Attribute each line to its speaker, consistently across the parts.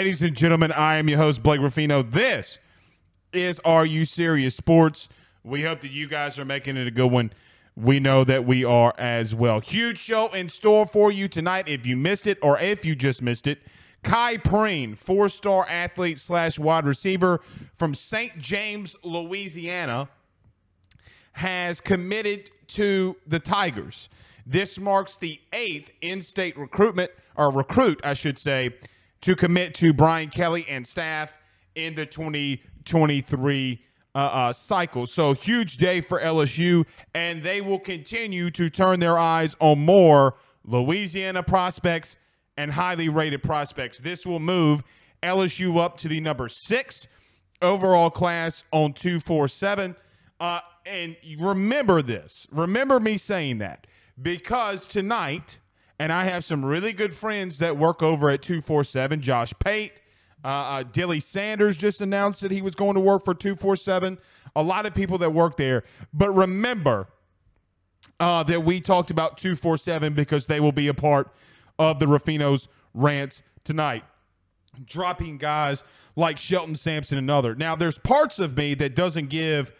Speaker 1: Ladies and gentlemen. I am your host, Blake Ruffino. This is Are You Serious Sports. We hope that you guys are making it a good one. We know that we are as well. Huge show in store for you tonight. If you missed it or if you just missed it, Khai Prean, four star athlete slash wide receiver from St. James, Louisiana, has committed to the Tigers. This marks the eighth in-state recruitment or recruit, I should say, to commit to Brian Kelly and staff in the 2023 uh, uh, cycle. So huge day for LSU, and they will continue to turn their eyes on more Louisiana prospects and highly rated prospects. This will move LSU up to the number six overall class on 247. Uh, and remember this. Remember me saying that because tonight, and I have some really good friends that work over at 247, Josh Pate. Uh, uh, Dilly Sanders just announced that he was going to work for 247. A lot of people that work there. But remember uh, that we talked about 247 because they will be a part of the Ruffino's rants tonight. Dropping guys like Shelton Sampson and other. Now, there's parts of me that doesn't give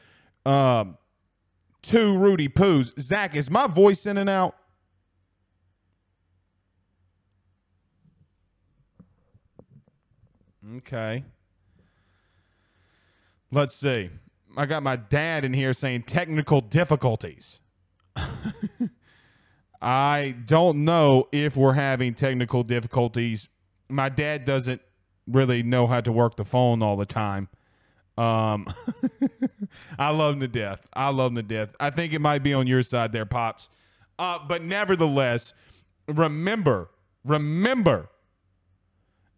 Speaker 1: um, two Rudy Poos. Zach, is my voice in and out? Okay. Let's see. I got my dad in here saying technical difficulties. I don't know if we're having technical difficulties. My dad doesn't really know how to work the phone all the time. Um, I love him to death. I love him to death. I think it might be on your side there, pops. Uh, but nevertheless, remember, remember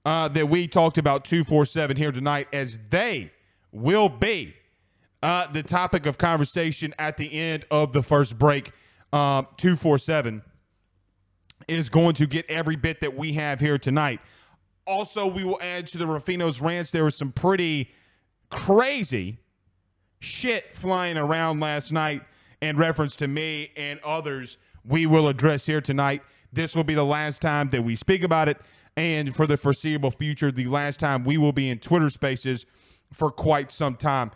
Speaker 1: uh, that we talked about two four seven here tonight, as they will be uh, the topic of conversation at the end of the first break. Um, two four seven is going to get every bit that we have here tonight. Also, we will add to the Ruffino's rants. There was some pretty crazy shit flying around last night in reference to me and others we will address here tonight. This will be the last time that we speak about it, and for the foreseeable future, the last time we will be in Twitter spaces for quite some time.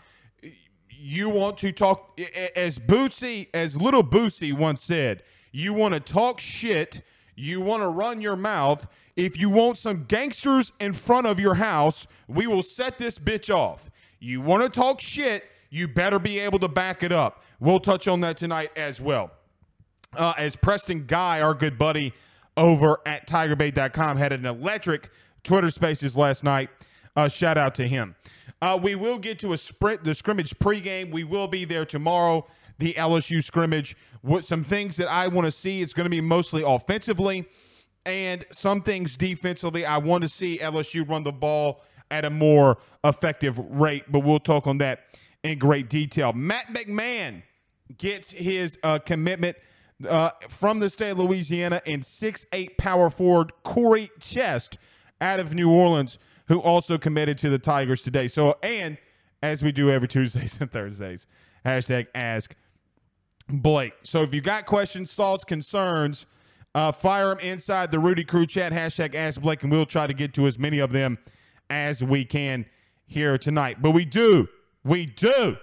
Speaker 1: You want to talk, as Bootsy, as little Bootsy once said, you want to talk shit, you want to run your mouth. If you want some gangsters in front of your house, we will set this bitch off. You want to talk shit, you better be able to back it up. We'll touch on that tonight as well. Uh, as Preston Guy, our good buddy over at tigerbait.com, had an electric Twitter spaces last night. Uh, shout out to him. Uh, we will get to a sprint, the scrimmage pregame. We will be there tomorrow, the LSU scrimmage. What some things that I want to see? It's going to be mostly offensively, and some things defensively. I want to see LSU run the ball at a more effective rate, but we'll talk on that in great detail. Matt McMahon gets his uh, commitment uh, from the state of Louisiana and six-eight power forward Corey Chest out of New Orleans, who also committed to the Tigers today. So, and as we do every Tuesdays and Thursdays, hashtag ask Blake. So if you got questions, thoughts, concerns, uh, fire them inside the Rudy Crew chat, hashtag ask Blake, and we'll try to get to as many of them as we can here tonight. But we do, we do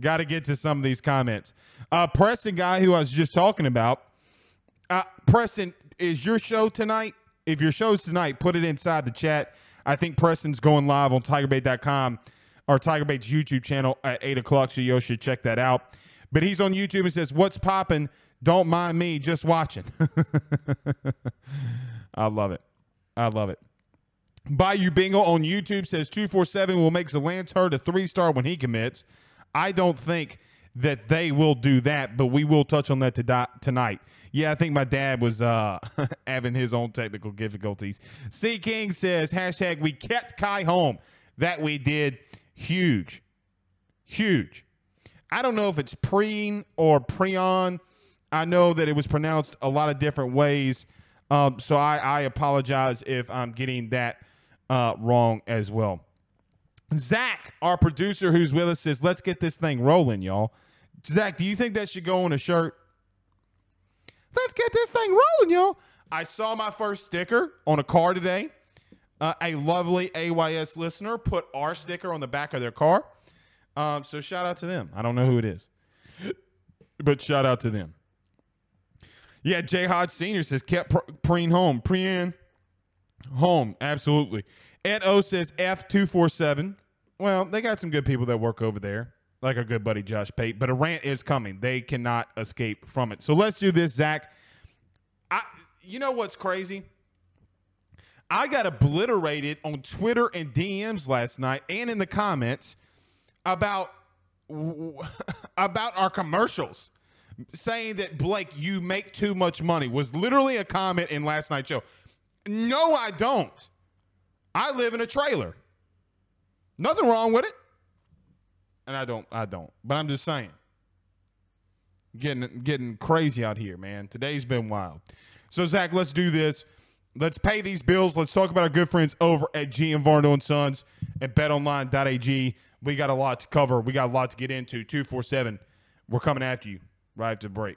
Speaker 1: got to get to some of these comments. Uh, Preston, guy who I was just talking about, uh, Preston, is your show tonight? If your show's tonight, put it inside the chat. I think Preston's going live on TigerBait.com or TigerBait's YouTube channel at 8 o'clock, so you should check that out. But he's on YouTube and says, What's popping? Don't mind me, just watching. I love it. I love it. Bayou Bingo on YouTube says 247 will make Zalance Heard a three star when he commits. I don't think that they will do that, but we will touch on that to tonight. Yeah, I think my dad was uh, having his own technical difficulties. C King says, hashtag we kept Khai home. That we did. Huge. Huge. I don't know if it's preen or preon. I know that it was pronounced a lot of different ways. Um, so I, I apologize if I'm getting that uh, wrong as well. Zach, our producer who's with us, says, let's get this thing rolling, y'all. Zach, do you think that should go on a shirt? Let's get this thing rolling, y'all. I saw my first sticker on a car today. Uh, a lovely AYS listener put our sticker on the back of their car. Um, so shout out to them. I don't know who it is, but shout out to them. Yeah, Jay Hodge Sr. says, kept preen home. Preen home. Absolutely. Ed O says F247. Well, they got some good people that work over there, like our good buddy Josh Pate, but a rant is coming. They cannot escape from it. So let's do this, Zach. I, you know what's crazy? I got obliterated on Twitter and DMs last night and in the comments about about our commercials saying that Blake you make too much money was literally a comment in last night's show. No, I don't. I live in a trailer. Nothing wrong with it. And I don't I don't. But I'm just saying. Getting getting crazy out here, man. Today's been wild. So Zach, let's do this. Let's pay these bills. Let's talk about our good friends over at GM Varno and Sons at betonline.ag. We got a lot to cover. We got a lot to get into. 247. We're coming after you right after break.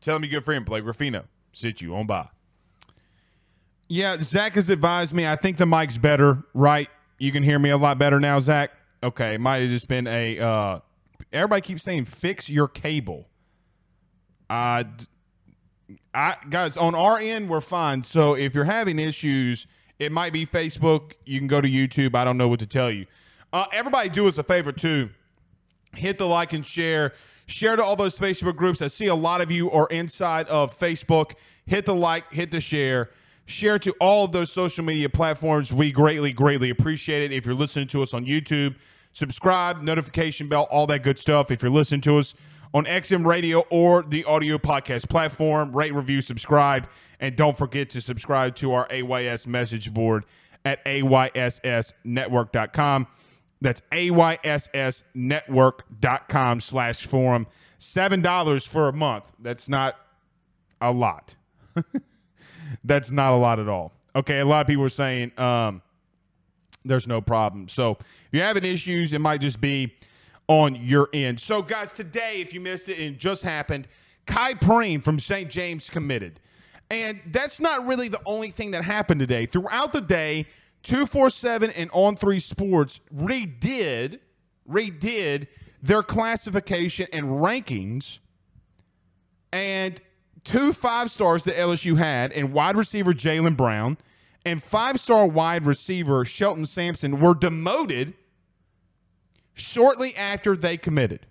Speaker 1: Tell your good friend Blake Ruffino sent you on by. Yeah, Zach has advised me. I think the mic's better, right? You can hear me a lot better now, Zach. Okay, it might have just been a. Uh, everybody keeps saying fix your cable. Uh, I guys on our end we're fine. So if you're having issues, it might be Facebook. You can go to YouTube. I don't know what to tell you. Uh, everybody, do us a favor too. Hit the like and share. Share to all those Facebook groups. I see a lot of you are inside of Facebook. Hit the like, hit the share share to all of those social media platforms. We greatly, greatly appreciate it. If you're listening to us on YouTube, subscribe, notification bell, all that good stuff. If you're listening to us on XM Radio or the audio podcast platform, rate, review, subscribe, and don't forget to subscribe to our AYS message board at ayssnetwork.com. That's ayssnetwork.com slash forum. $7 for a month. That's not a lot. that's not a lot at all. Okay, a lot of people are saying um, there's no problem. So if you're having issues, it might just be on your end. So, guys, today, if you missed it, it just happened. Khai Prean from St. James committed. And that's not really the only thing that happened today. Throughout the day, 247 and On 3 Sports redid, redid their classification and rankings. And two five stars that LSU had, and wide receiver Jalen Brown and five star wide receiver Shelton Sampson were demoted shortly after they committed.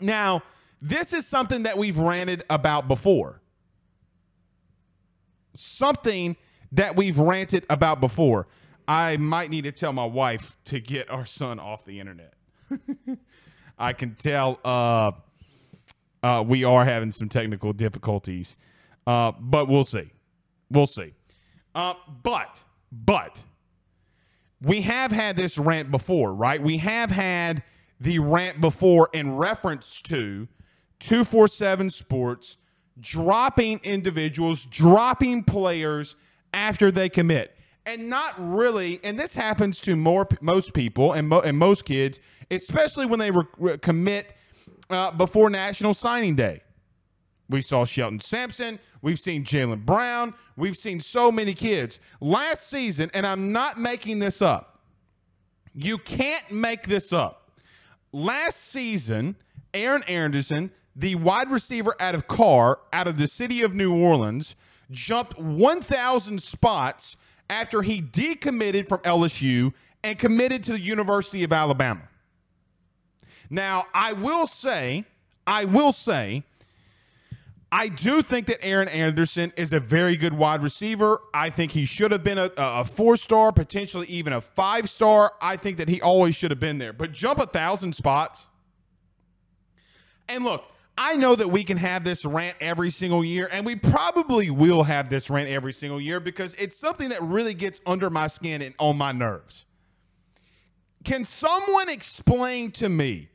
Speaker 1: Now, this is something that we've ranted about before. Something that we've ranted about before. I might need to tell my wife to get our son off the internet. I can tell uh, uh, we are having some technical difficulties, uh, but we'll see. We'll see. Uh, but, but, we have had this rant before, right? We have had the rant before in reference to 247 Sports dropping individuals, dropping players after they commit. And not really, and this happens to more most people and, mo- and most kids, especially when they re- re- commit uh, before National Signing Day. We saw Shelton Sampson. We've seen Jalen Brown. We've seen so many kids. Last season, and I'm not making this up, you can't make this up. Last season, Aaron Anderson, the wide receiver out of Karr, out of the city of New Orleans, jumped 1,000 spots after he decommitted from LSU and committed to the University of Alabama. Now, I will say, I will say, I do think that Aaron Anderson is a very good wide receiver. I think he should have been a, a four star, potentially even a five star. I think that he always should have been there. But jump a thousand spots. And look, I know that we can have this rant every single year, and we probably will have this rant every single year because it's something that really gets under my skin and on my nerves. Can someone explain to me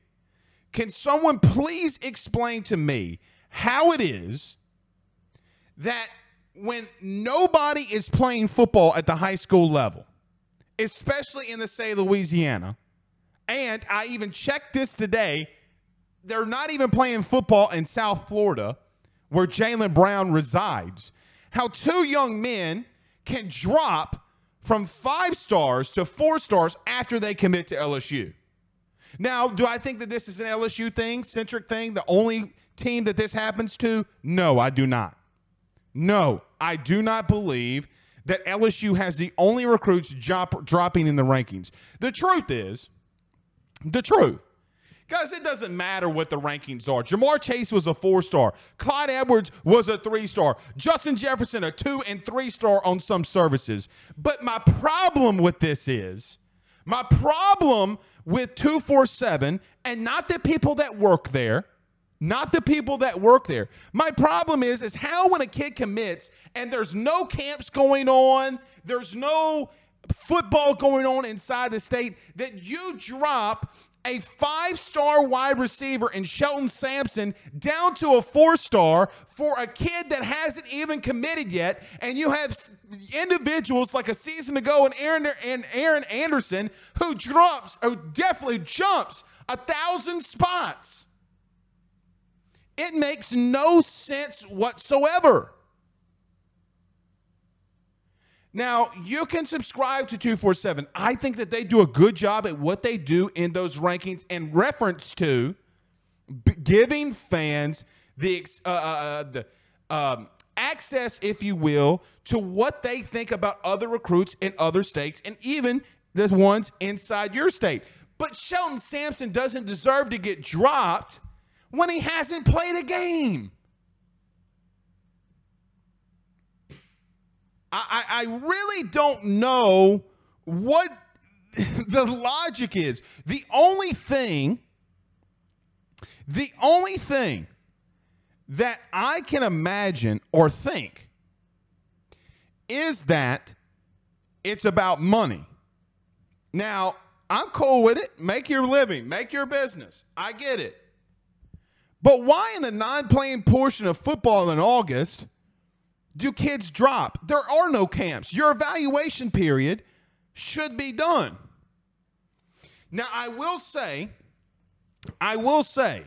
Speaker 1: can someone please explain to me how it is that when nobody is playing football at the high school level, especially in the state of Louisiana, and I even checked this today, they're not even playing football in South Florida, where Jalen Brown resides. How two young men can drop from five stars to four stars after they commit to LSU. Now, do I think that this is an LSU thing, centric thing, the only team that this happens to? No, I do not. No, I do not believe that LSU has the only recruits drop, dropping in the rankings. The truth is, the truth. Guys, it doesn't matter what the rankings are. Ja'Marr Chase was a four star. Clyde Edwards was a three star. Justin Jefferson, a two and three star on some services. But my problem with this is my problem with 247, and not the people that work there, not the people that work there. My problem is is how when a kid commits and there's no camps going on, there's no football going on inside the state that you drop a five star wide receiver in Shelton Sampson down to a four star for a kid that hasn't even committed yet. And you have individuals like a season ago and Aaron, and Aaron Anderson who drops, who definitely jumps a thousand spots. It makes no sense whatsoever. Now, you can subscribe to 247. I think that they do a good job at what they do in those rankings in reference to b- giving fans the, uh, uh, uh, the um, access, if you will, to what they think about other recruits in other states and even the ones inside your state. But Shelton Sampson doesn't deserve to get dropped when he hasn't played a game. I, I really don't know what the logic is. The only thing, the only thing that I can imagine or think is that it's about money. Now, I'm cool with it. Make your living, make your business. I get it. But why in the non playing portion of football in August do kids drop? There are no camps. Your evaluation period should be done. Now, I will say, I will say,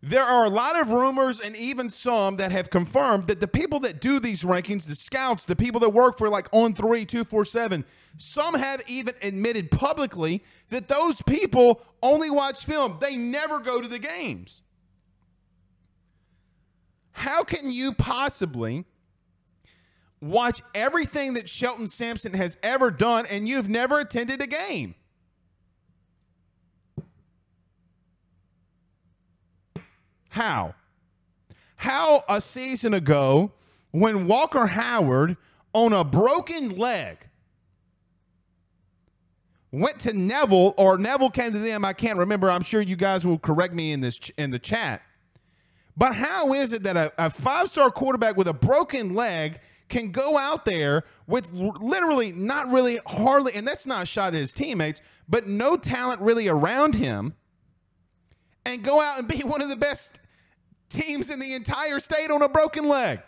Speaker 1: there are a lot of rumors and even some that have confirmed that the people that do these rankings, the scouts, the people that work for like On three, two, four, seven, some have even admitted publicly that those people only watch film. They never go to the games. How can you possibly watch everything that Shelton Sampson has ever done and you've never attended a game? How? How a season ago, when Walker Howard, on a broken leg, went to Neville, or Neville came to them. I can't remember. I'm sure you guys will correct me in this in the chat. But how is it that a, a five star quarterback with a broken leg can go out there with literally not really hardly, and that's not a shot at his teammates, but no talent really around him, and go out and be one of the best teams in the entire state on a broken leg?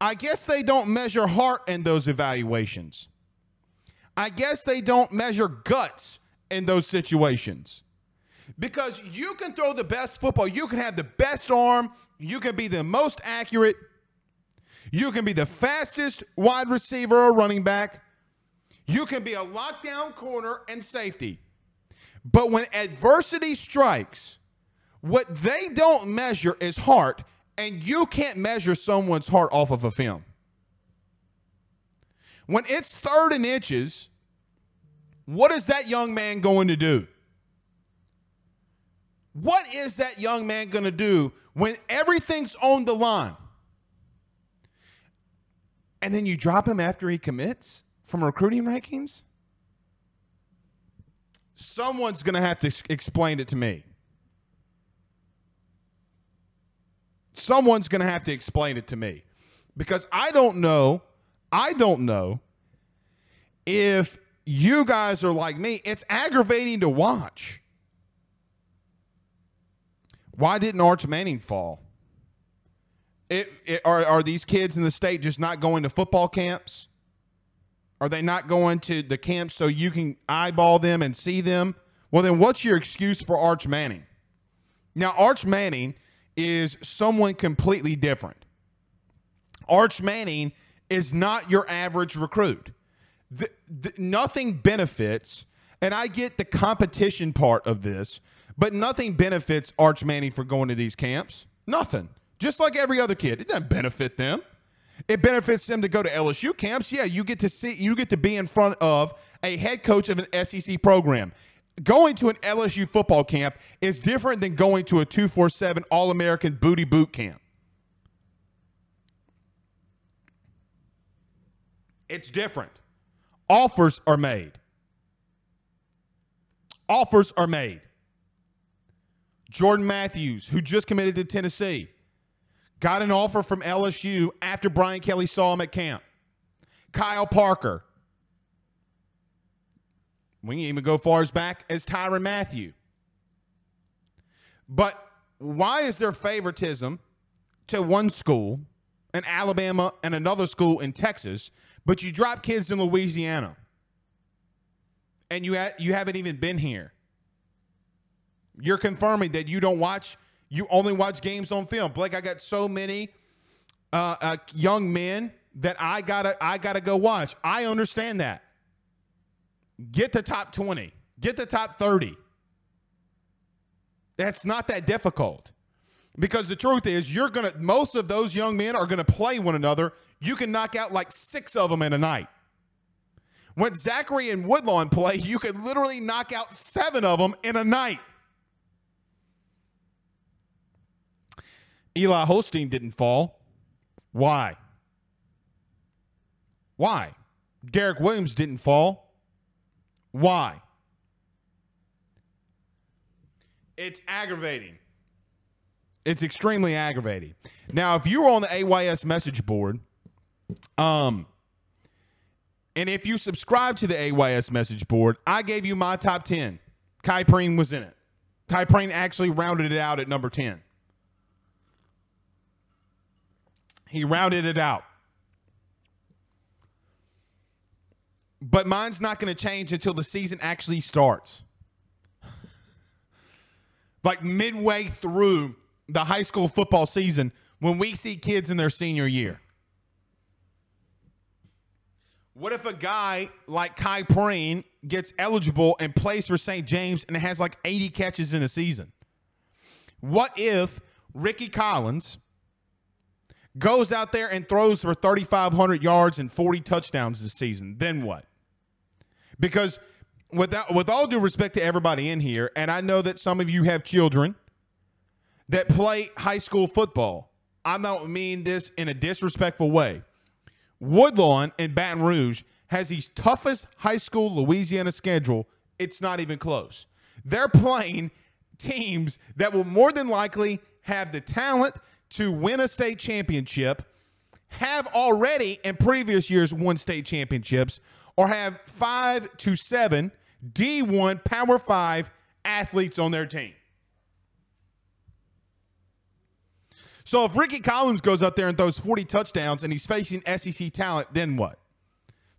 Speaker 1: I guess they don't measure heart in those evaluations. I guess they don't measure guts in those situations. Because you can throw the best football, you can have the best arm, you can be the most accurate, you can be the fastest wide receiver or running back, you can be a lockdown corner and safety. But when adversity strikes, what they don't measure is heart, and you can't measure someone's heart off of a film. When it's third and inches, what is that young man going to do? What is that young man going to do when everything's on the line? And then you drop him after he commits from recruiting rankings? Someone's going to have to explain it to me. Someone's going to have to explain it to me because I don't know. I don't know if you guys are like me. It's aggravating to watch. Why didn't Arch Manning fall? It, it, are, are these kids in the state just not going to football camps? Are they not going to the camps so you can eyeball them and see them? Well, then what's your excuse for Arch Manning? Now, Arch Manning is someone completely different. Arch Manning is not your average recruit. The, the, nothing benefits, and I get the competition part of this, but nothing benefits Arch Manning for going to these camps. Nothing. Just like every other kid, it doesn't benefit them. It benefits them to go to LSU camps. Yeah, you get to see, you get to be in front of a head coach of an SEC program going to an LSU football camp is different than going to a 247 All American booty boot camp. It's different. Offers are made. Offers are made. Jordan Matthews, who just committed to Tennessee, got an offer from LSU after Brian Kelly saw him at camp. Kyle Parker. We can even go far as back as Tyrann Mathieu. But why is there favoritism to one school in Alabama and another school in Texas, but you drop kids in Louisiana and you ha- you haven't even been here? You're confirming that you don't watch, you only watch games on film. Blake, I got so many uh, uh, young men that I gotta I gotta go watch. I understand that. Get the top 20, get the top 30. That's not that difficult. Because the truth is, you're gonna most of those young men are gonna play one another. You can knock out like six of them in a night. When Zachary and Woodlawn play, you can literally knock out seven of them in a night. Eli Holstein didn't fall. Why? Why? Derek Williams didn't fall. Why? It's aggravating. It's extremely aggravating. Now, if you were on the AYS message board, um, and if you subscribe to the AYS message board, I gave you my top 10. Khai Prean was in it. Khai Prean actually rounded it out at number 10. He rounded it out. But mine's not going to change until the season actually starts. like midway through the high school football season when we see kids in their senior year. What if a guy like Khai Prean gets eligible and plays for St. James and has like 80 catches in a season? What if Ricky Collins goes out there and throws for 3,500 yards and 40 touchdowns this season? Then what? Because without, with all due respect to everybody in here, and I know that some of you have children that play high school football. I don't mean this in a disrespectful way. Woodlawn in Baton Rouge has the toughest high school Louisiana schedule. It's not even close. They're playing teams that will more than likely have the talent to win a state championship, have already in previous years won state championships, or have five to seven D1 Power Five athletes on their team. So if Ricky Collins goes out there and throws 40 touchdowns and he's facing SEC talent, then what?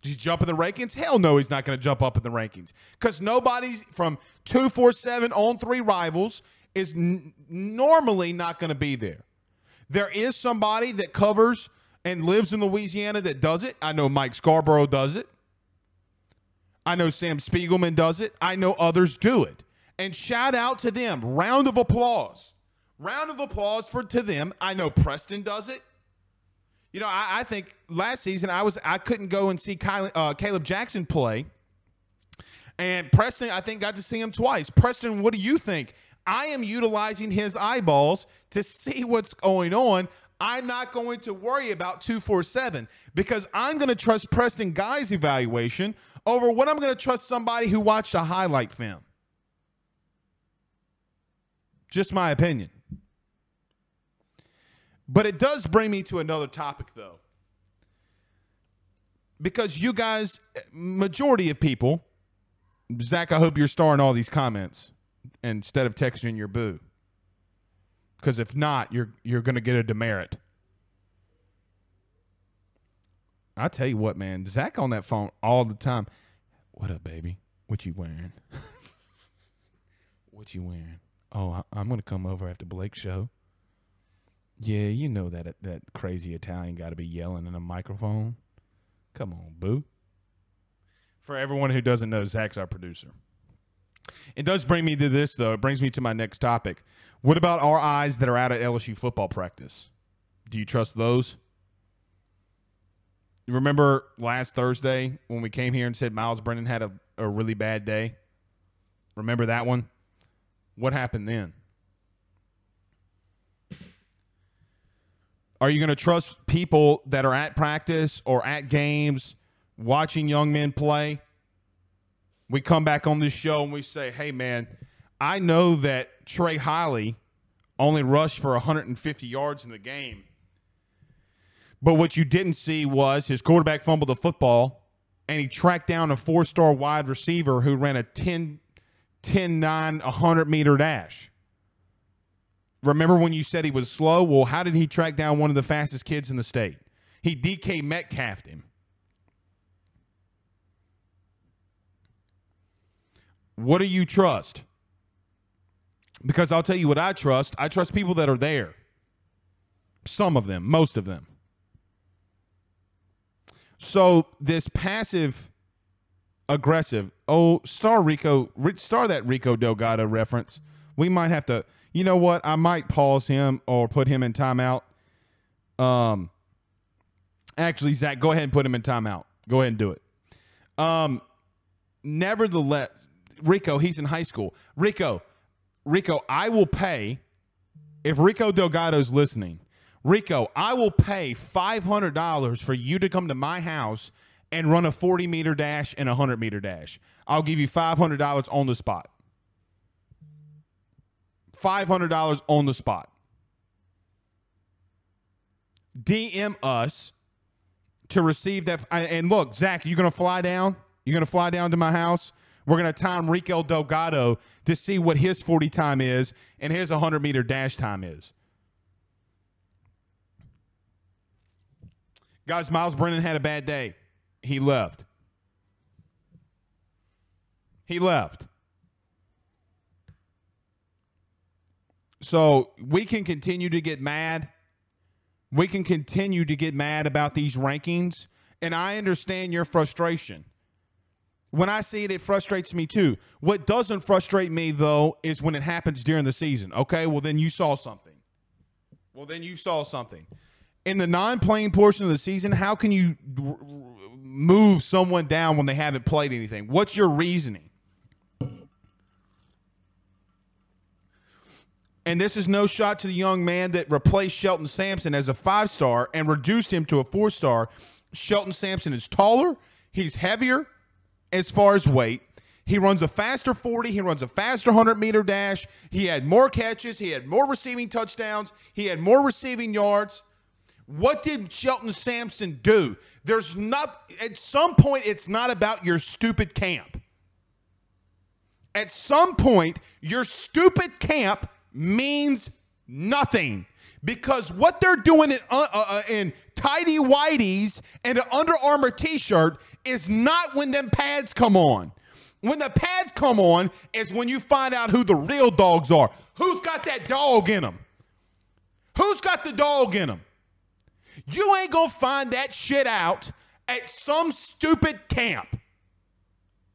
Speaker 1: Does he jump in the rankings? Hell no, he's not going to jump up in the rankings because nobody's from 247 on three rivals is n- normally not going to be there. There is somebody that covers and lives in Louisiana that does it. I know Mike Scarborough does it. I know Sam Spiegelman does it. I know others do it. And shout out to them. Round of applause. Round of applause for to them. I know Preston does it. You know, I, I think last season I was I couldn't go and see Kyle, uh, Caleb Jackson play, and Preston I think got to see him twice. Preston, what do you think? I am utilizing his eyeballs to see what's going on. I'm not going to worry about 247 because I'm going to trust Preston Guy's evaluation over what I'm going to trust somebody who watched a highlight film. Just my opinion. But it does bring me to another topic, though. Because you guys, majority of people, Zach, I hope you're starring all these comments instead of texting your boo. Because if not, you're you're gonna get a demerit. I tell you what, man, Zach on that phone all the time. What up, baby? What you wearing? what you wearing? Oh, I, I'm gonna come over after Blake's show. Yeah, you know that that crazy Italian got to be yelling in a microphone. Come on, boo. For everyone who doesn't know, Zach's our producer. It does bring me to this, though. It brings me to my next topic. What about our eyes that are out at LSU football practice? Do you trust those? Remember last Thursday when we came here and said Myles Brennan had a, a really bad day? Remember that one? What happened then? Are you going to trust people that are at practice or at games watching young men play? We come back on this show and we say, hey, man, I know that Trey Holly only rushed for 150 yards in the game. But what you didn't see was his quarterback fumbled the football and he tracked down a four star wide receiver who ran a 10, 10 9, 100 meter dash. Remember when you said he was slow? Well, how did he track down one of the fastest kids in the state? He DK Metcalfed him. What do you trust? Because I'll tell you what I trust. I trust people that are there. Some of them, most of them. So this passive aggressive, oh, star Rico, star that Rico Delgado reference. We might have to, you know what? I might pause him or put him in timeout. Um, actually, Zach, go ahead and put him in timeout. Go ahead and do it. Um, nevertheless, Rico, he's in high school. Rico, Rico, I will pay if Rico Delgado's listening. Rico, I will pay $500 for you to come to my house and run a 40 meter dash and a 100 meter dash. I'll give you $500 on the spot. $500 on the spot. DM us to receive that. And look, Zach, you're going to fly down? You're going to fly down to my house? We're going to time Rico Delgado to see what his 40 time is and his 100 meter dash time is. Guys, Myles Brennan had a bad day. He left. He left. So we can continue to get mad. We can continue to get mad about these rankings. And I understand your frustration. When I see it, it frustrates me too. What doesn't frustrate me, though, is when it happens during the season. Okay, well, then you saw something. Well, then you saw something. In the non playing portion of the season, how can you r- move someone down when they haven't played anything? What's your reasoning? And this is no shot to the young man that replaced Shelton Sampson as a five star and reduced him to a four star. Shelton Sampson is taller, he's heavier, as far as weight. He runs a faster 40. He runs a faster 100 meter dash. He had more catches. He had more receiving touchdowns. He had more receiving yards. What did Shelton Sampson do? There's not, at some point, it's not about your stupid camp. At some point, your stupid camp means nothing because what they're doing in, uh, uh, uh in tidy whiteys and an Under Armour t-shirt is not when them pads come on. When the pads come on is when you find out who the real dogs are. Who's got that dog in them? Who's got the dog in them? You ain't gonna find that shit out at some stupid camp.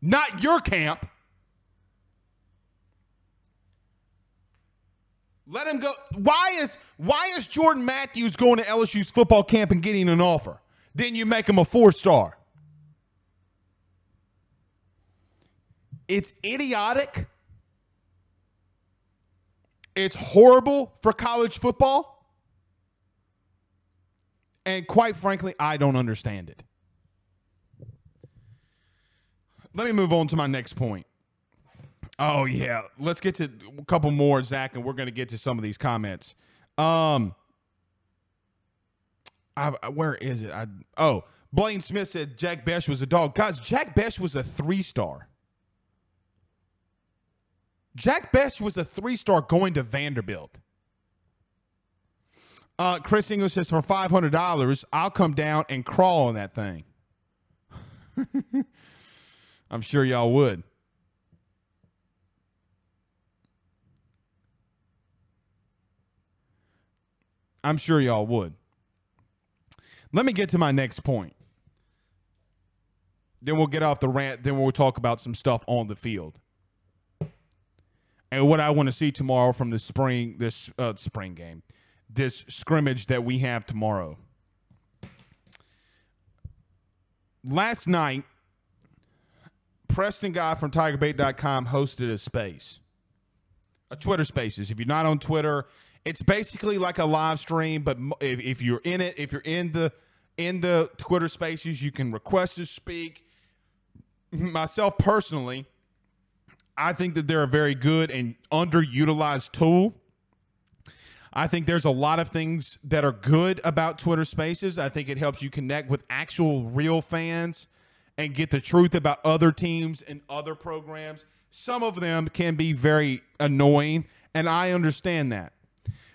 Speaker 1: Not your camp. Let him go. Why is why is Jordan Matthews going to LSU's football camp and getting an offer? Then you make him a four star. It's idiotic. It's horrible for college football. And quite frankly, I don't understand it. Let me move on to my next point. Oh yeah, let's get to a couple more, Zach, and we're going to get to some of these comments. Um, I, where is it? I, oh, Blaine Smith said Jack Bech was a dog. Guys, Jack Bech was a three star. Jack Bech was a three star going to Vanderbilt. Uh, Chris English says for five hundred dollars, I'll come down and crawl on that thing. I'm sure y'all would. I'm sure y'all would. Let me get to my next point. Then we'll get off the rant. Then we'll talk about some stuff on the field. And what I want to see tomorrow from the spring, this uh, spring game, this scrimmage that we have tomorrow. Last night, Preston Guy from TigerBait.com hosted a space, a Twitter Spaces. If you're not on Twitter, it's basically like a live stream, but if, if you're in it, if you're in the in the Twitter Spaces, you can request to speak. Myself personally, I think that they're a very good and underutilized tool. I think there's a lot of things that are good about Twitter Spaces. I think it helps you connect with actual real fans and get the truth about other teams and other programs. Some of them can be very annoying, and I understand that.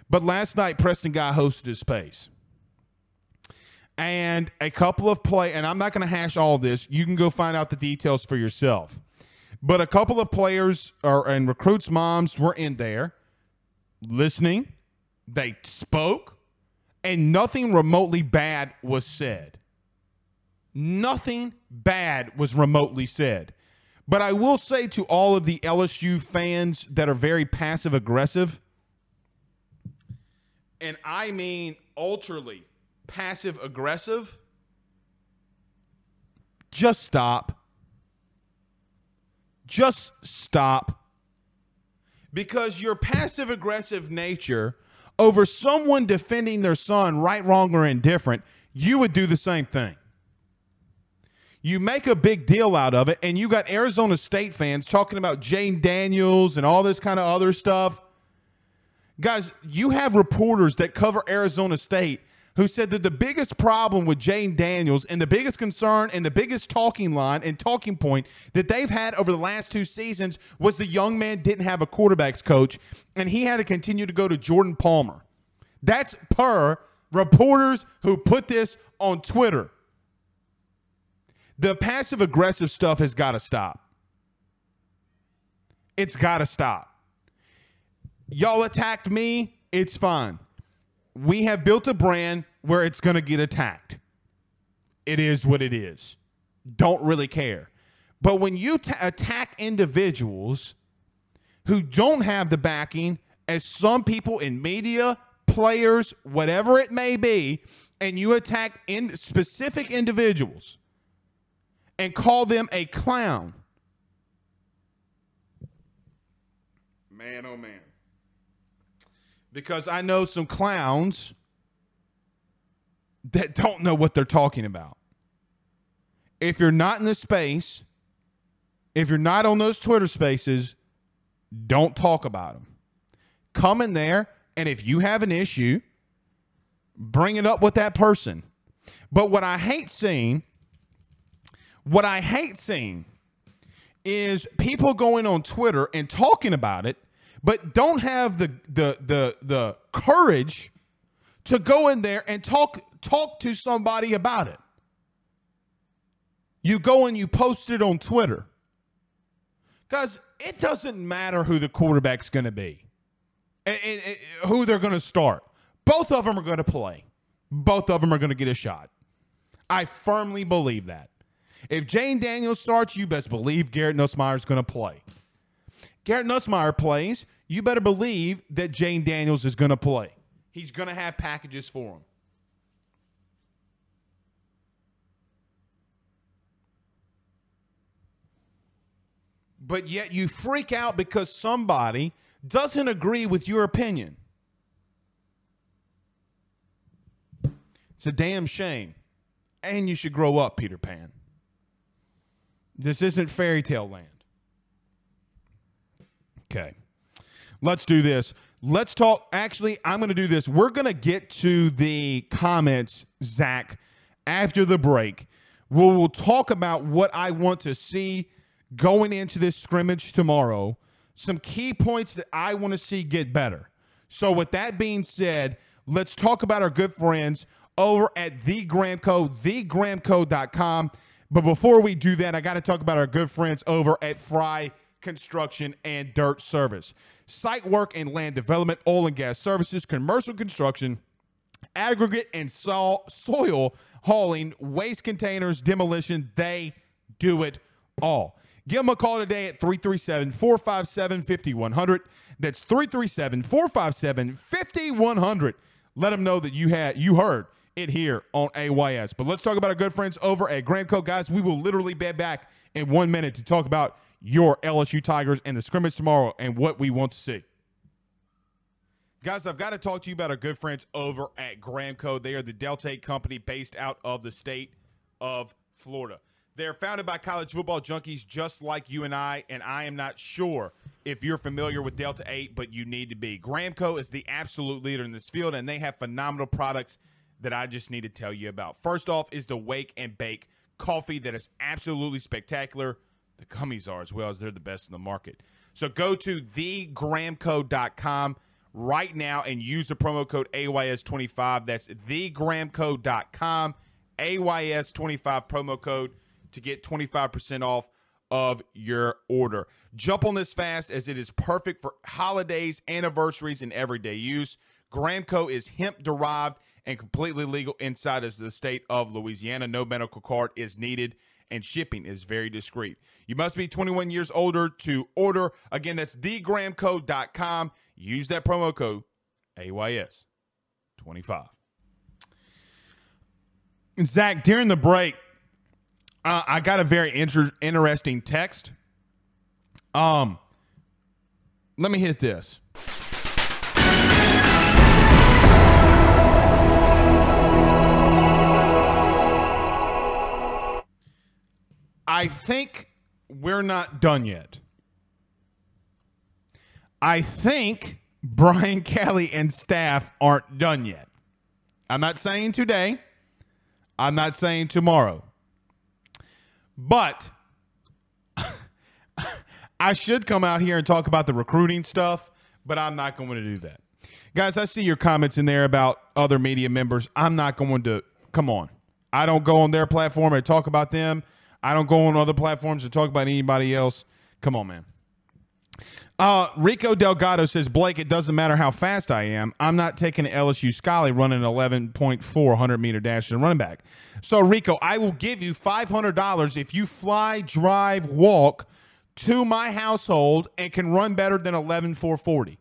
Speaker 1: But last night, Preston Guy hosted his space. And a couple of play, and I'm not going to hash all this. You can go find out the details for yourself. But a couple of players or and recruits' moms were in there listening. They spoke, and nothing remotely bad was said. Nothing bad was remotely said. But I will say to all of the LSU fans that are very passive aggressive, and I mean ultrally passive aggressive, just stop. Just stop. Because your passive aggressive nature over someone defending their son, right, wrong, or indifferent, you would do the same thing. You make a big deal out of it, and you got Arizona State fans talking about Jayden Daniels and all this kind of other stuff. Guys, you have reporters that cover Arizona State who said that the biggest problem with Jayden Daniels and the biggest concern and the biggest talking line and talking point that they've had over the last two seasons was the young man didn't have a quarterbacks coach and he had to continue to go to Jordan Palmer. That's per reporters who put this on Twitter. The passive aggressive stuff has got to stop. It's got to stop. Y'all attacked me, it's fine we have built a brand where it's going to get attacked. It is what it is. Don't really care. But when you t- attack individuals who don't have the backing, as some people in media, players, whatever it may be, and you attack in specific individuals and call them a clown. Man, oh man because I know some clowns that don't know what they're talking about. If you're not in the space, if you're not on those Twitter spaces, don't talk about them. Come in there, and if you have an issue, bring it up with that person. But what I hate seeing, what I hate seeing is people going on Twitter and talking about it but don't have the the the the courage to go in there and talk talk to somebody about it. You go and you post it on Twitter. Guys, it doesn't matter who the quarterback's going to be and, and, and who they're going to start. Both of them are going to play. Both of them are going to get a shot. I firmly believe that. If Jayden Daniels starts, you best believe Garrett Nussmeier is going to play. Garrett Nussmeier plays, you better believe that Jayden Daniels is going to play. He's going to have packages for him. But yet you freak out because somebody doesn't agree with your opinion. It's a damn shame. And you should grow up, Peter Pan. This isn't fairy tale land. Okay. Let's do this. Let's talk. Actually, I'm going to do this. We're going to get to the comments, Zach, after the break. We'll, we'll talk about what I want to see going into this scrimmage tomorrow. Some key points that I want to see get better. So, with that being said, let's talk about our good friends over at the Gramco, thegramco.com. But before we do that, I got to talk about our good friends over at Fry Construction and Dirt Service site work and land development, oil and gas services, commercial construction, aggregate and so- soil hauling, waste containers, demolition. They do it all. Give them a call today at 337 457 5100. That's 337 457 5100. Let them know that you had you heard it here on AYS. But let's talk about our good friends over at Gramco. Guys, we will literally be back in one minute to talk about your LSU Tigers and the scrimmage tomorrow and what we want to see. Guys, I've got to talk to you about our good friends over at Gramco. They are the Delta 8 company based out of the state of Florida. They're founded by college football junkies just like you and I, and I am not sure if you're familiar with Delta 8, but you need to be. Gramco is the absolute leader in this field, and they have phenomenal products that I just need to tell you about. First off is the Wake and Bake coffee that is absolutely spectacular. The gummies are as well as they're the best in the market. So go to thegramco.com right now and use the promo code AYS25. That's thegramco.com, AYS25 promo code to get 25% off of your order. Jump on this fast as it is perfect for holidays, anniversaries, and everyday use. Gramco is hemp derived and completely legal inside of the state of Louisiana. No medical card is needed and shipping is very discreet. You must be 21 years older to order. Again, that's thegramco.com. Use that promo code AYS25. Zach, during the break, uh, I got a very inter- interesting text. Um, let me hit this. I think we're not done yet. I think Brian Kelly and staff aren't done yet. I'm not saying today. I'm not saying tomorrow. But I should come out here and talk about the recruiting stuff, but I'm not going to do that. Guys, I see your comments in there about other media members. I'm not going to, come on. I don't go on their platform and talk about them. I don't go on other platforms to talk about anybody else. Come on, man. Uh, Rico Delgado says, Blake, it doesn't matter how fast I am. I'm not taking LSU Scully running 11.4 100 meter dash and running back. So, Rico, I will give you $500 if you fly, drive, walk to my household and can run better than 11.440.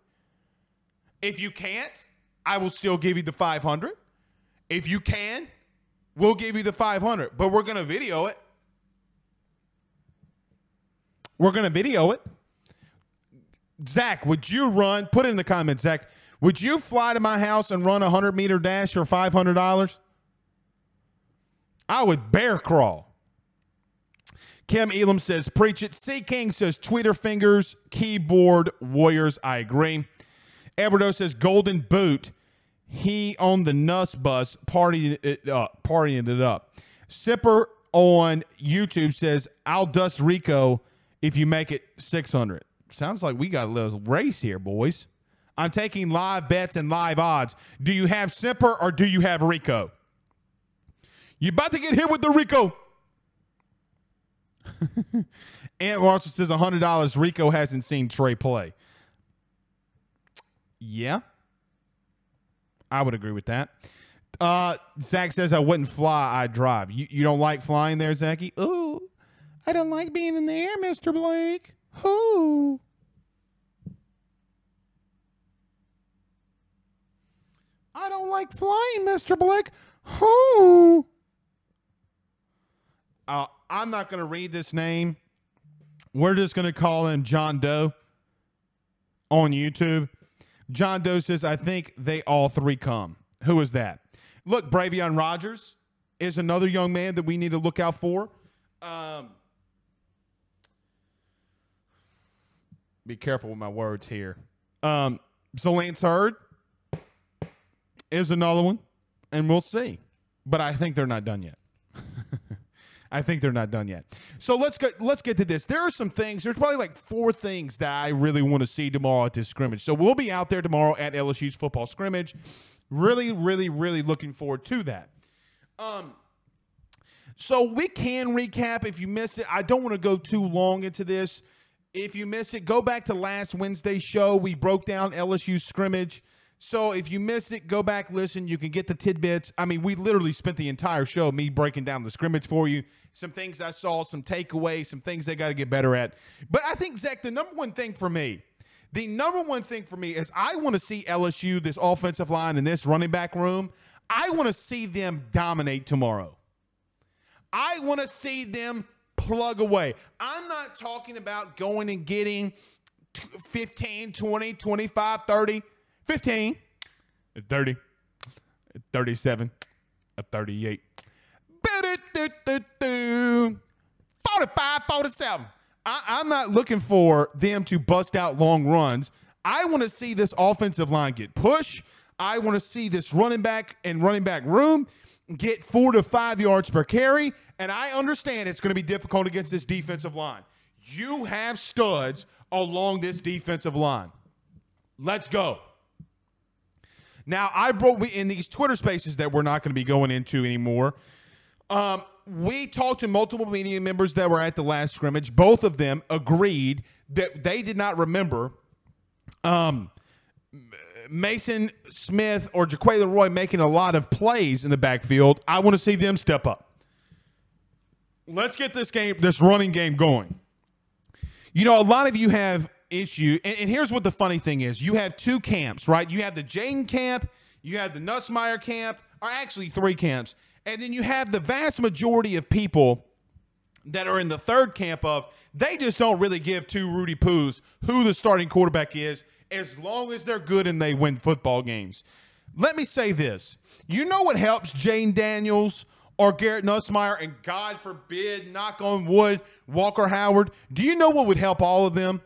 Speaker 1: If you can't, I will still give you the 500. If you can, we'll give you the 500, but we're going to video it. We're going to video it. Zach, would you run? Put it in the comments, Zach. Would you fly to my house and run a 100 meter dash for $500? I would bear crawl. Kim Elam says, preach it. C King says, Twitter fingers, keyboard warriors. I agree. Eduardo says, golden boot. He on the Nuss bus, partying it up. Uh, partying it up. Sipper on YouTube says, I'll dust Rico if you make it 600. Sounds like we got a little race here, boys. I'm taking live bets and live odds. Do you have Sipper or do you have Rico? You about to get hit with the Rico. Ant Marshall says $100. Rico hasn't seen Trey play. Yeah. I would agree with that. Uh, Zach says I wouldn't fly, I'd drive. You, you don't like flying there, Zachy? Ooh. I don't like being in the air, Mr. Blake. Who? I don't like flying, Mr. Blake. Who? Uh, I'm not going to read this name. We're just going to call him John Doe on YouTube. John Doe says, I think they all three come. Who is that? Look, Bravion Rogers is another young man that we need to look out for. Um, be careful with my words here. Um, Zalance Heard is another one, and we'll see. But I think they're not done yet. I think they're not done yet. So let's get let's get to this. There are some things. There's probably like four things that I really want to see tomorrow at this scrimmage. So we'll be out there tomorrow at LSU's football scrimmage. Really, really, really looking forward to that. Um. So we can recap if you missed it. I don't want to go too long into this. If you missed it, go back to last Wednesday's show. We broke down LSU scrimmage. So if you missed it, go back, listen. You can get the tidbits. I mean, we literally spent the entire show me breaking down the scrimmage for you. Some things I saw, some takeaways, some things they got to get better at. But I think, Zach, the number one thing for me, the number one thing for me is I want to see LSU, this offensive line, and this running back room. I want to see them dominate tomorrow. I want to see them plug away. I'm not talking about going and getting 15, 20, 25, 30, 15, 30, 37, 38. called it 547. I, I'm not looking for them to bust out long runs. I want to see this offensive line get push. I want to see this running back and running back room get four to five yards per carry. And I understand it's going to be difficult against this defensive line. You have studs along this defensive line. Let's go. Now, I broke in these Twitter spaces that we're not going to be going into anymore. Um, we talked to multiple media members that were at the last scrimmage. Both of them agreed that they did not remember um, Maason Smith or Jaquelin Roy making a lot of plays in the backfield. I want to see them step up. Let's get this game, this running game going. You know, a lot of you have issue, and, and here's what the funny thing is: you have two camps, right? You have the Jayden camp, you have the Nussmeier camp, or actually three camps, and then you have the vast majority of people that are in the third camp of they just don't really give two Rudy Poos who the starting quarterback is as long as they're good and they win football games. Let me say this. You know what helps Jayden Daniels or Garrett Nussmeier, and God forbid, knock on wood, Walker Howard? Do you know what would help all of them?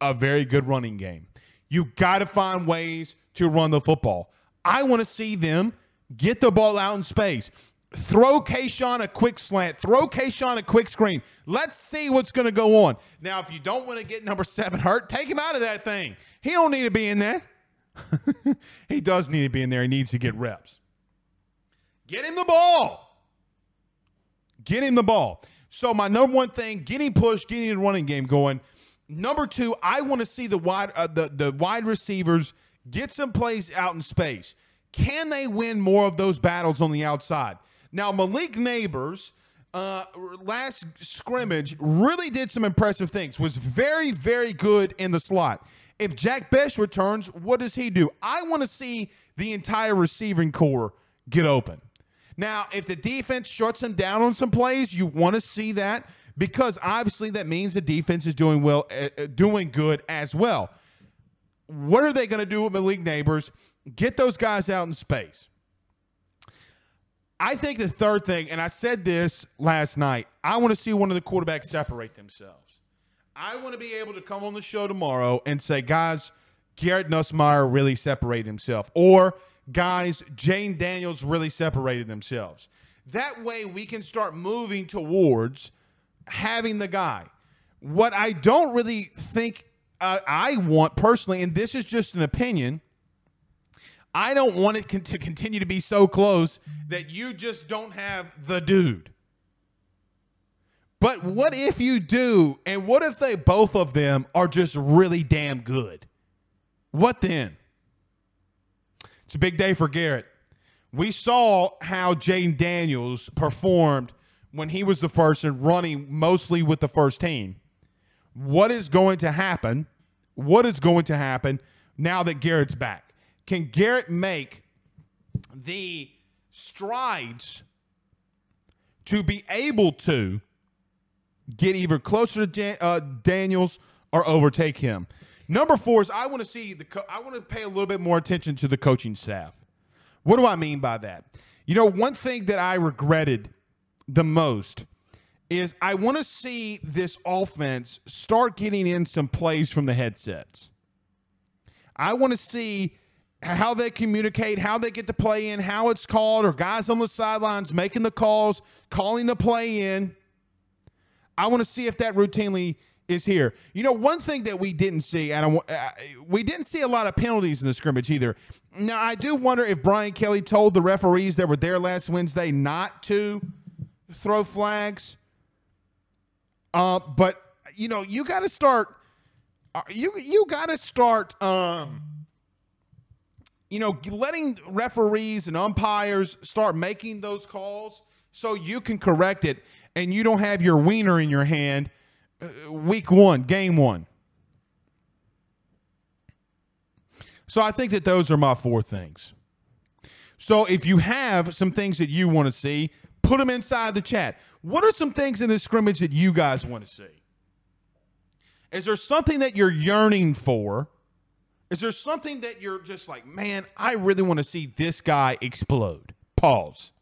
Speaker 1: A very good running game. You got to find ways to run the football. I want to see them get the ball out in space. Throw Kayshon a quick slant. Throw Kayshon a quick screen. Let's see what's going to go on. Now, if you don't want to get number seven hurt, take him out of that thing. He don't need to be in there. he does need to be in there. He needs to get reps. Get him the ball. Get him the ball. So my number one thing, getting pushed, getting the running game going. Number two, I want to see the wide uh, the the wide receivers get some plays out in space. Can they win more of those battles on the outside? Now, Malik Nabers uh, last scrimmage, really did some impressive things, was very, very good in the slot. If Jack Bech returns, what does he do? I want to see the entire receiving corps get open. Now, if the defense shuts him down on some plays, you want to see that because obviously that means the defense is doing well, uh, doing good as well. What are they going to do with Malik Nabers? Get those guys out in space. I think the third thing, and I said this last night, I want to see one of the quarterbacks separate themselves. I want to be able to come on the show tomorrow and say, guys, Garrett Nussmeier really separated himself. Or, guys, Jayden Daniels really separated themselves. That way we can start moving towards having the guy. What I don't really think uh, I want personally, and this is just an opinion, I don't want it con- to continue to be so close that you just don't have the dude. But what if you do? And what if they both of them are just really damn good? What then? It's a big day for Garrett. We saw how Jayden Daniels performed when he was the first and running mostly with the first team. What is going to happen? What is going to happen now that Garrett's back? Can Garrett make the strides to be able to get either closer to uh, Daniels or overtake him? Number four is I want to see the co- I want to pay a little bit more attention to the coaching staff. What do I mean by that? You know, one thing that I regretted the most is I want to see this offense start getting in some plays from the headsets. I want to see how they communicate, how they get to play in, how it's called, or guys on the sidelines making the calls, calling the play in. I want to see if that routinely is here. You know, one thing that we didn't see, and uh, we didn't see a lot of penalties in the scrimmage either. Now, I do wonder if Brian Kelly told the referees that were there last Wednesday not to throw flags. Uh, but you know, you got to start. Uh, you you got to start. Um, you know, letting referees and umpires start making those calls so you can correct it and you don't have your wiener in your hand Uh, week one, game one. So I think that those are my four things. So if you have some things that you want to see, put them inside the chat. What are some things in this scrimmage that you guys want to see? Is there something that you're yearning for? Is there something that you're just like, man, I really want to see this guy explode? Pause.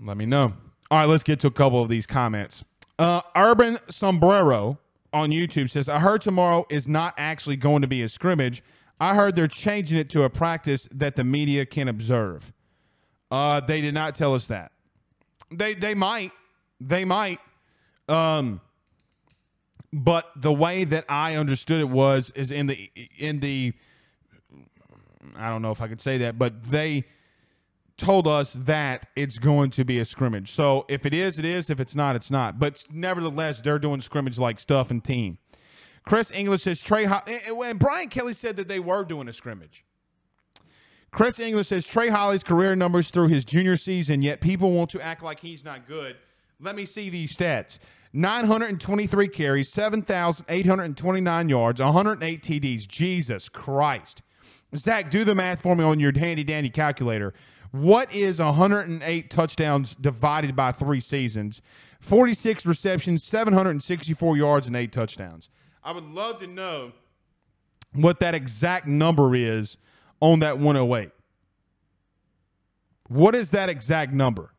Speaker 1: Let me know. All right, let's get to a couple of these comments. Uh, Urban Sombrero on YouTube says, I heard tomorrow is not actually going to be a scrimmage. I heard they're changing it to a practice that the media can observe. Uh, they did not tell us that. They they might. They might. Um, but the way that I understood it was is in the in the I don't know if I could say that, but they told us that it's going to be a scrimmage. So if it is, it is. If it's not, it's not. But nevertheless, they're doing scrimmage like stuff and team. Chris English says Trey Ho- and Brian Kelly said that they were doing a scrimmage. Chris English says Trey Holly's career numbers through his junior season, yet people want to act like he's not good. Let me see these stats. 923 carries, 7,829 yards, 108 TDs. Jesus Christ. Zach, do the math for me on your handy dandy calculator. What is 108 touchdowns divided by three seasons? 46 receptions, 764 yards, and eight touchdowns. I would love to know what that exact number is on that 108. What is that exact number?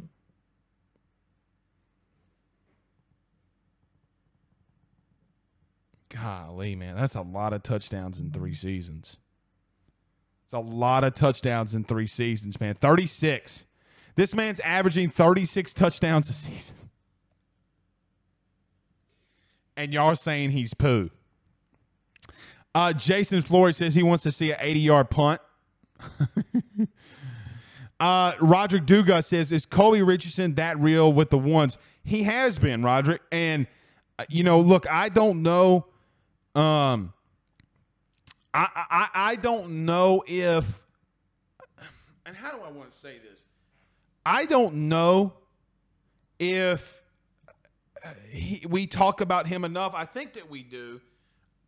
Speaker 1: Golly, man, that's a lot of touchdowns in three seasons. It's a lot of touchdowns in three seasons, man. 36. This man's averaging 36 touchdowns a season. And y'all saying he's poo. Uh, Jason Floyd says he wants to see an 80 yard punt. uh, Roderick Duga says, Is Colby Richardson that real with the ones? He has been, Roderick. And, uh, you know, look, I don't know. Um, I, I, I don't know if, and how do I want to say this? I don't know if uh, he, we talk about him enough. I think that we do.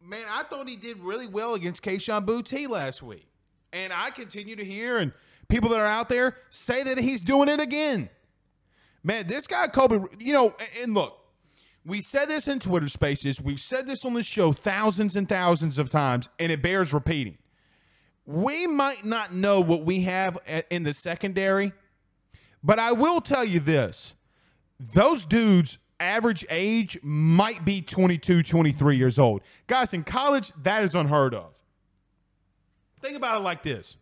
Speaker 1: Man, I thought he did really well against Kayshon Boutte last week. And I continue to hear and people that are out there say that he's doing it again. Man, this guy Colby, you know, and look, we said this in Twitter spaces. We've said this on the show thousands and thousands of times, and it bears repeating. We might not know what we have in the secondary, but I will tell you this. Those dudes average age might be 22 23 years old. Guys in college that is unheard of. Think about it like this.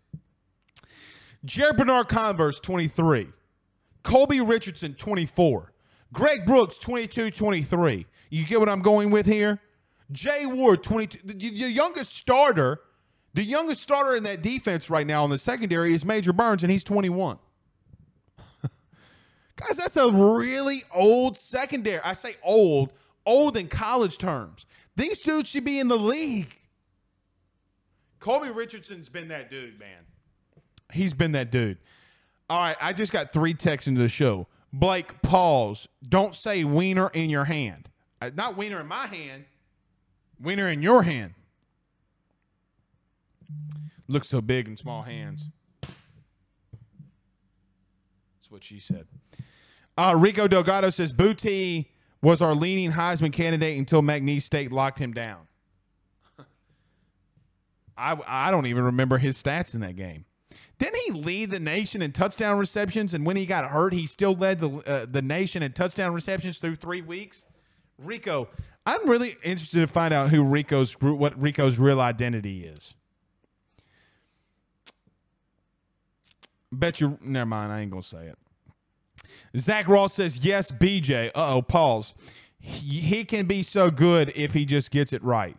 Speaker 1: Jarrick Bernard-Converse 23 colby richardson 24 Greg Brooks, 22 23. You get what I'm going with here? Jay Ward, 22. The, the youngest starter, the youngest starter in that defense right now in the secondary is Major Burns, and he's 21. Guys, that's a really old secondary. I say old, old in college terms. These dudes should be in the league. Colby Richardson's been that dude, man. He's been that dude. All right, I just got three texts into the show. Blake, pause. Don't say wiener in your hand. Uh, not wiener in my hand, wiener in your hand. Looks so big in small hands. That's what she said. Uh, Rico Delgado says Boutte was our leading Heisman candidate until McNeese State locked him down. I, I don't even remember his stats in that game. Didn't he lead the nation in touchdown receptions? And when he got hurt, he still led the uh, the nation in touchdown receptions through three weeks. Rico, I'm really interested to find out who Rico's what Rico's real identity is. Bet you. Never mind. I ain't gonna say it. Zach Ross says yes. BJ. Uh oh. Pause. He, can be so good if he just gets it right.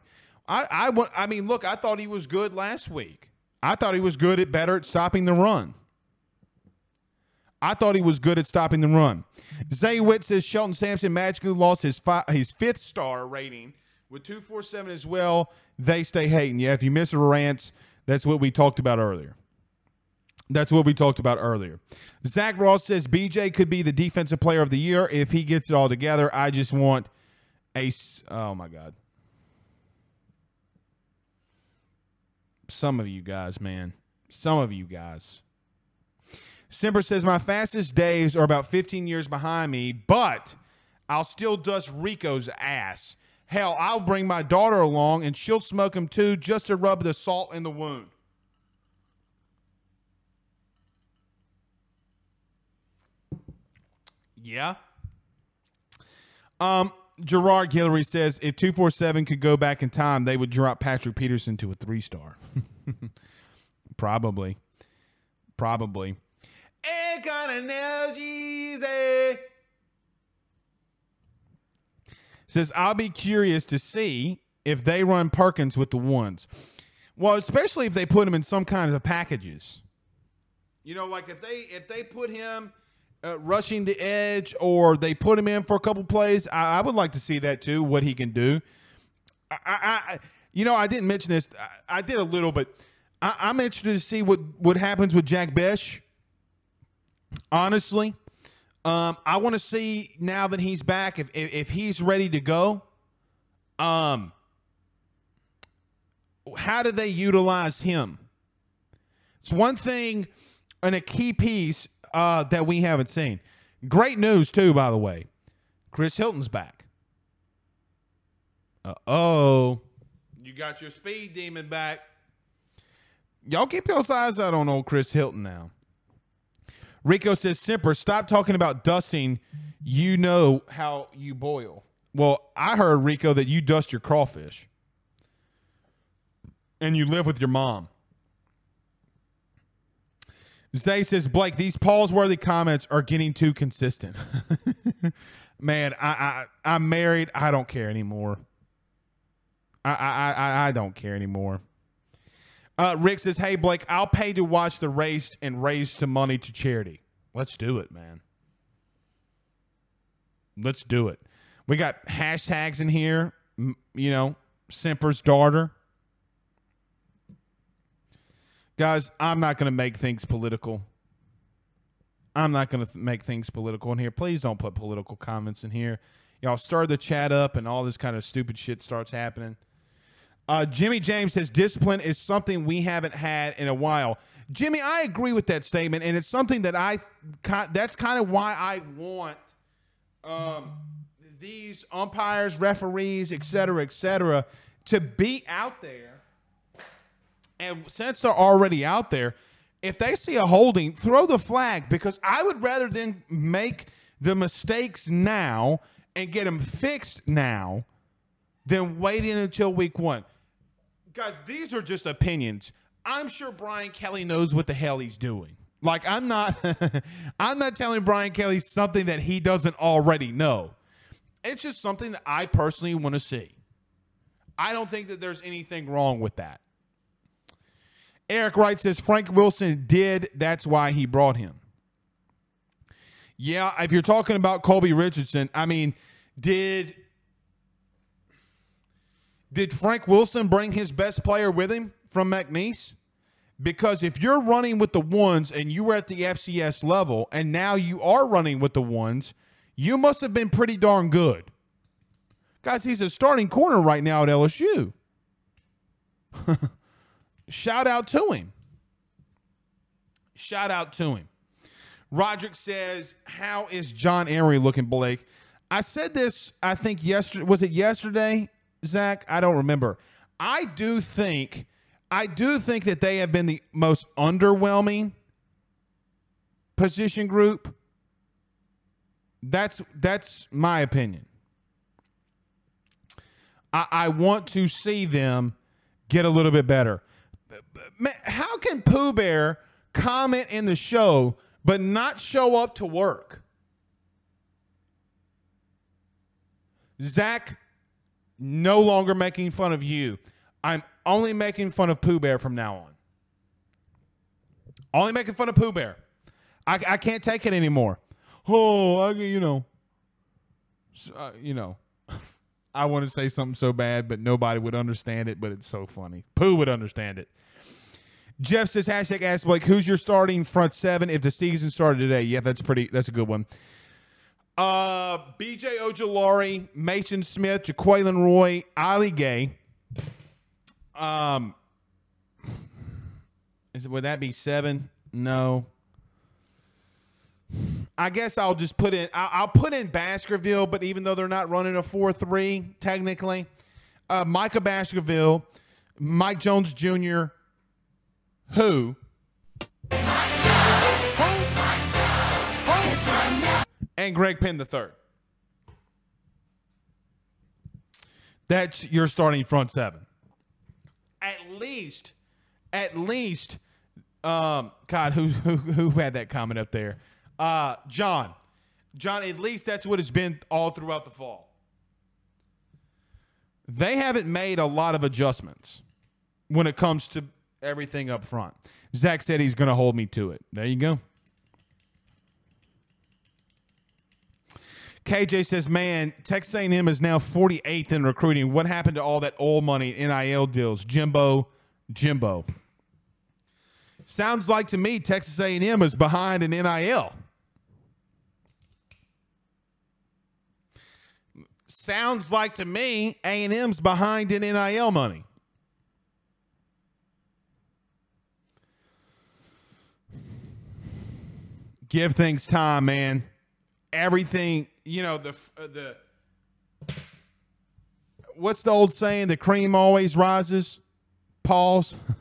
Speaker 1: I I I mean, look. I thought he was good last week. I thought he was good at better at stopping the run. I thought he was good at stopping the run. Zay Witt says Shelton Sampson magically lost his his fifth star rating with 247 as well. They stay hating. Yeah, if you miss a rant, that's what we talked about earlier. That's what we talked about earlier. Zach Ross says BJ could be the defensive player of the year if he gets it all together. I just want a. Oh my God. Some of you guys, man. Some of you guys. Simper says, My fastest days are about 15 years behind me, but I'll still dust Rico's ass. Hell, I'll bring my daughter along and she'll smoke him too just to rub the salt in the wound. Yeah. Um, Gerard Guillory says if 247 could go back in time, they would drop Patrick Peterson to a three star. Probably. Probably. Jesus. Says, I'll be curious to see if they run Perkins with the ones. Well, especially if they put him in some kind of packages. You know, like if they if they put him uh, rushing the edge or they put him in for a couple plays, I, I would like to see that too. What he can do. I, I, you know, I didn't mention this. I, I did a little, but I, am interested to see what what happens with Jack Bech. Honestly, um, I want to see now that he's back if, if if he's ready to go. Um, how do they utilize him? It's one thing and a key piece uh, that we haven't seen. Great news too, by the way. Chris Hilton's back. Uh oh, you got your speed demon back. Y'all keep your eyes out on old Chris Hilton now. Rico says, Simper, stop talking about dusting. You know how you boil. Well, I heard, Rico, that you dust your crawfish and you live with your mom. Zay says, Blake, these Paulsworthy comments are getting too consistent. Man, I, I I'm married. I don't care anymore. I I I, I don't care anymore. Uh, Rick says, "Hey Blake, I'll pay to watch the race and raise some money to charity. Let's do it, man. Let's do it. We got hashtags in here. You know, Semper's daughter. Guys, I'm not going to make things political. I'm not going to th- make things political in here. Please don't put political comments in here. Y'all stir the chat up and all this kind of stupid shit starts happening. Uh, Jimmy James says discipline is something we haven't had in a while. Jimmy, I agree with that statement, and it's something that I that's kind of why I want um, these umpires, referees, et cetera, et cetera, to be out there and since they're already out there, if they see a holding, throw the flag because I would rather than make the mistakes now and get them fixed now than waiting until week one. Guys, these are just opinions. I'm sure Brian Kelly knows what the hell he's doing. Like I'm not I'm not telling Brian Kelly something that he doesn't already know. It's just something that I personally want to see. I don't think that there's anything wrong with that. Eric Wright says Frank Wilson did. That's why he brought him. Yeah, if you're talking about Colby Richardson, I mean, did did Frank Wilson bring his best player with him from McNeese? Because if you're running with the ones and you were at the FCS level and now you are running with the ones, you must have been pretty darn good. Guys, he's a starting corner right now at LSU. Shout out to him. Shout out to him. Roderick says, How is John Emery looking, Blake? I said this, I think, yesterday. Was it yesterday, Zach? I don't remember. I do think, I do think that they have been the most underwhelming position group. That's that's my opinion. I, I want to see them get a little bit better how can Pooh Bear comment in the show but not show up to work? Zach, no longer making fun of you. I'm only making fun of Pooh Bear from now on. Only making fun of Pooh Bear. I, I can't take it anymore. Oh, I, you know, uh, you know, I want to say something so bad, but nobody would understand it. But it's so funny. Pooh would understand it. Jeff says hashtag ask Blake, who's your starting front seven if the season started today? Yeah, that's pretty. That's a good one. Uh, B.J. Ojulari, Maason Smith, Jaquelin Roy, Ali Gaye. Um, is it would that be seven? No. I guess I'll just put in. I'll, put in Baskerville, but even though they're not running a four-three technically, uh, Micah Baskerville, Mike Jones Jr., who and Greg Penn the third. That's your starting front seven. At least, at least, um, God, who who who had that comment up there? Uh, John, John. At least that's what it's been all throughout the fall. They haven't made a lot of adjustments when it comes to everything up front. Zach said he's going to hold me to it. There you go. KJ says, "Man, Texas A&M is now 48th in recruiting. What happened to all that old money NIL deals? Jimbo, Jimbo. Sounds like to me Texas A&M is behind in NIL. Sounds like to me A&M's behind in NIL money. Give things time, man. Everything, you know, the uh, the what's the old saying? The cream always rises. Pause.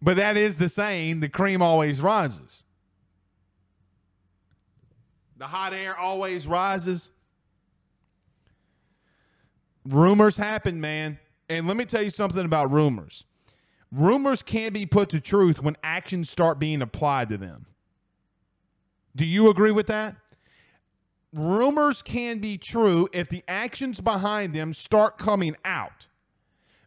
Speaker 1: but that is the saying. The cream always rises. The hot air always rises. Rumors happen, man. And let me tell you something about rumors. Rumors can be put to truth when actions start being applied to them. Do you agree with that? Rumors can be true if the actions behind them start coming out.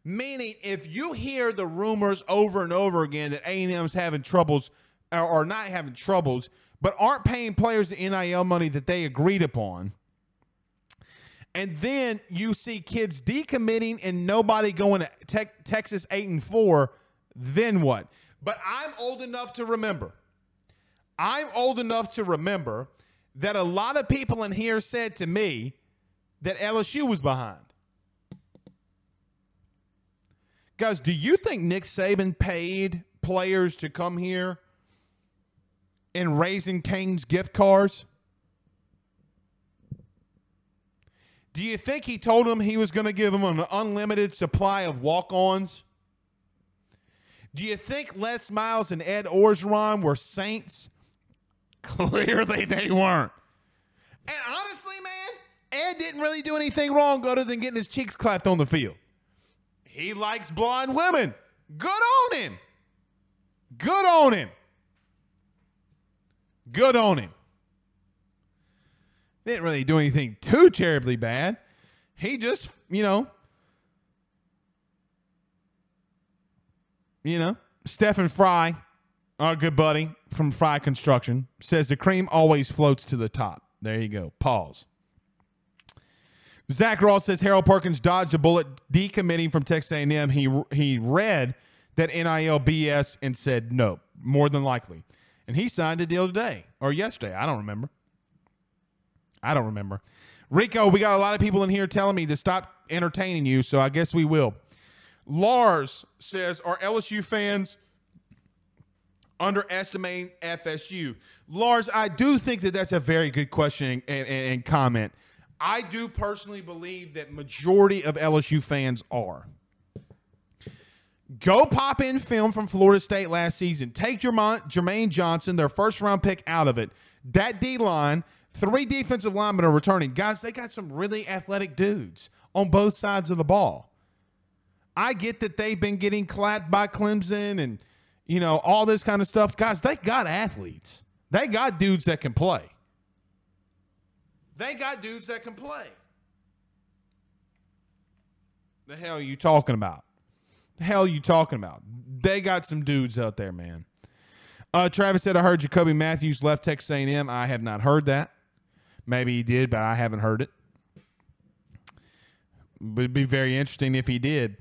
Speaker 1: Meaning, if you hear the rumors over and over again that A&M's having troubles, or not having troubles, but aren't paying players the NIL money that they agreed upon, and then you see kids decommitting and nobody going to te- Texas A&M, then what? But I'm old enough to remember. I'm old enough to remember that a lot of people in here said to me that LSU was behind. Guys, do you think Nick Saban paid players to come here and Raising Cane's gift cards? Do you think he told them he was going to give them an unlimited supply of walk ons? Do you think Les Miles and Ed Orgeron were saints? Clearly they weren't. And honestly, man, Ed didn't really do anything wrong other than getting his cheeks clapped on the field. He likes blonde women. Good on him. Good on him. Good on him. Didn't really do anything too terribly bad. He just, you know, you know, Stephen Fry, our good buddy from Fry Construction, says the cream always floats to the top. There you go. Pause. Zach Ross says Harold Perkins dodged a bullet decommitting from Texas A&M. He he read that NIL BS and said no, more than likely, and he signed a deal today or yesterday. I don't remember. I don't remember. Rico, we got a lot of people in here telling me to stop entertaining you, so I guess we will. Lars says, Are LSU fans underestimating FSU? Lars, I do think that that's a very good question and, and, and comment. I do personally believe that majority of LSU fans are. Go pop in film from Florida State last season. Take Jermaine, Jermaine Johnson, their first round pick, out of it. That D line, three defensive linemen are returning. Guys, they got some really athletic dudes on both sides of the ball. I get that they've been getting clapped by Clemson and you know all this kind of stuff. Guys, they got athletes. They got dudes that can play. They got dudes that can play. The hell are you talking about? The hell you talking about? They got some dudes out there, man. Uh, Travis said, I heard Jacoby Mathews left Texas A&M. I have not heard that. Maybe he did, but I haven't heard it. But it'd be very interesting if he did.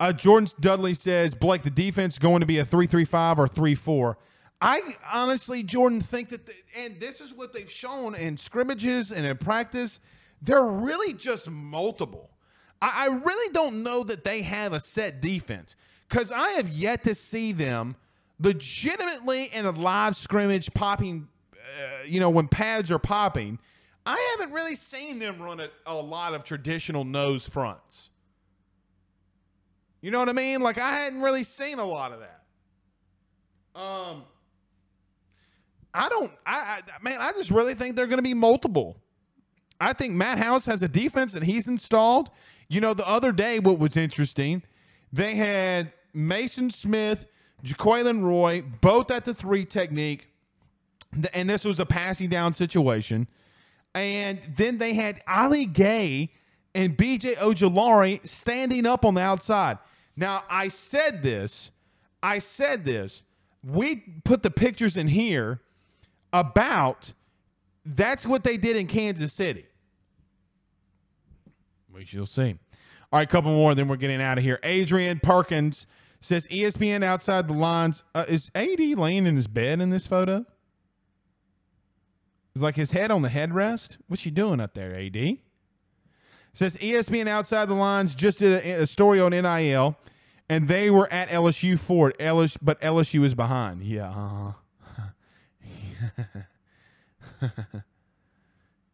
Speaker 1: Uh, Jordan Dudley says, Blake, the defense going to be a 3 3 5 or 3 4. I honestly, Jordan, think that, the, and this is what they've shown in scrimmages and in practice, they're really just multiple. I, I really don't know that they have a set defense because I have yet to see them legitimately in a live scrimmage popping, uh, you know, when pads are popping. I haven't really seen them run a, a lot of traditional nose fronts. You know what I mean? Like I hadn't really seen a lot of that. Um, I don't. I, I man, I just really think they're going to be multiple. I think Matt House has a defense that he's installed. You know, the other day, what was interesting, they had Maason Smith, Jaquelin Roy, both at the three technique, and this was a passing down situation. And then they had Ali Gaye and BJ Ojulari standing up on the outside. Now, I said this. I said this. We put the pictures in here about that's what they did in Kansas City. We shall see. All right, a couple more, then we're getting out of here. Adrian Perkins says ESPN outside the lines. Uh, is AD laying in his bed in this photo? It's like his head on the headrest. What's he doing up there, AD? Says ESPN outside the lines just did a, a story on NIL, and they were at LSU for it. LSU, but LSU is behind. Yeah. Uh-huh.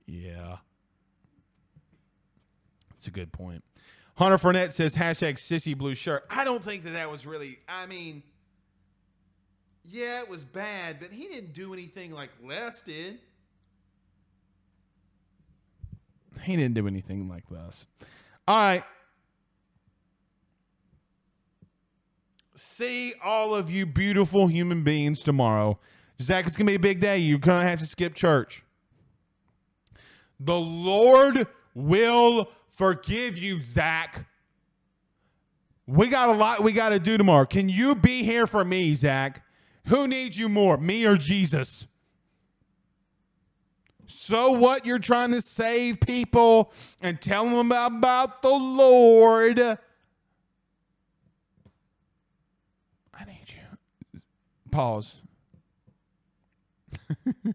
Speaker 1: yeah. That's a good point. Hunter Fournette says hashtag sissy blue shirt. I don't think that that was really, I mean, yeah, it was bad, but he didn't do anything like Les did. He didn't do anything like this. All right. See all of you beautiful human beings tomorrow. Zach, it's going to be a big day. You're going to have to skip church. The Lord will forgive you, Zach. We got a lot we got to do tomorrow. Can you be here for me, Zach? Who needs you more, me or Jesus? So what? You're trying to save people and tell them about, the Lord. I need you. Pause.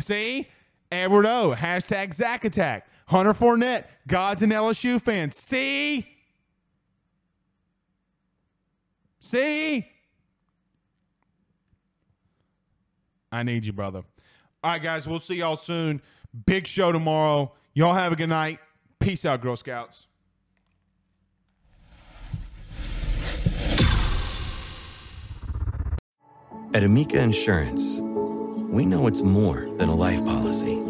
Speaker 1: See? Edward O. Hashtag Zach Attack. Hunter Fournette. God's an LSU fan. See? See? I need you, brother. All right, guys. We'll see y'all soon. Big show tomorrow. Y'all have a good night. Peace out, Girl Scouts.
Speaker 2: At Amica Insurance, we know it's more than a life policy.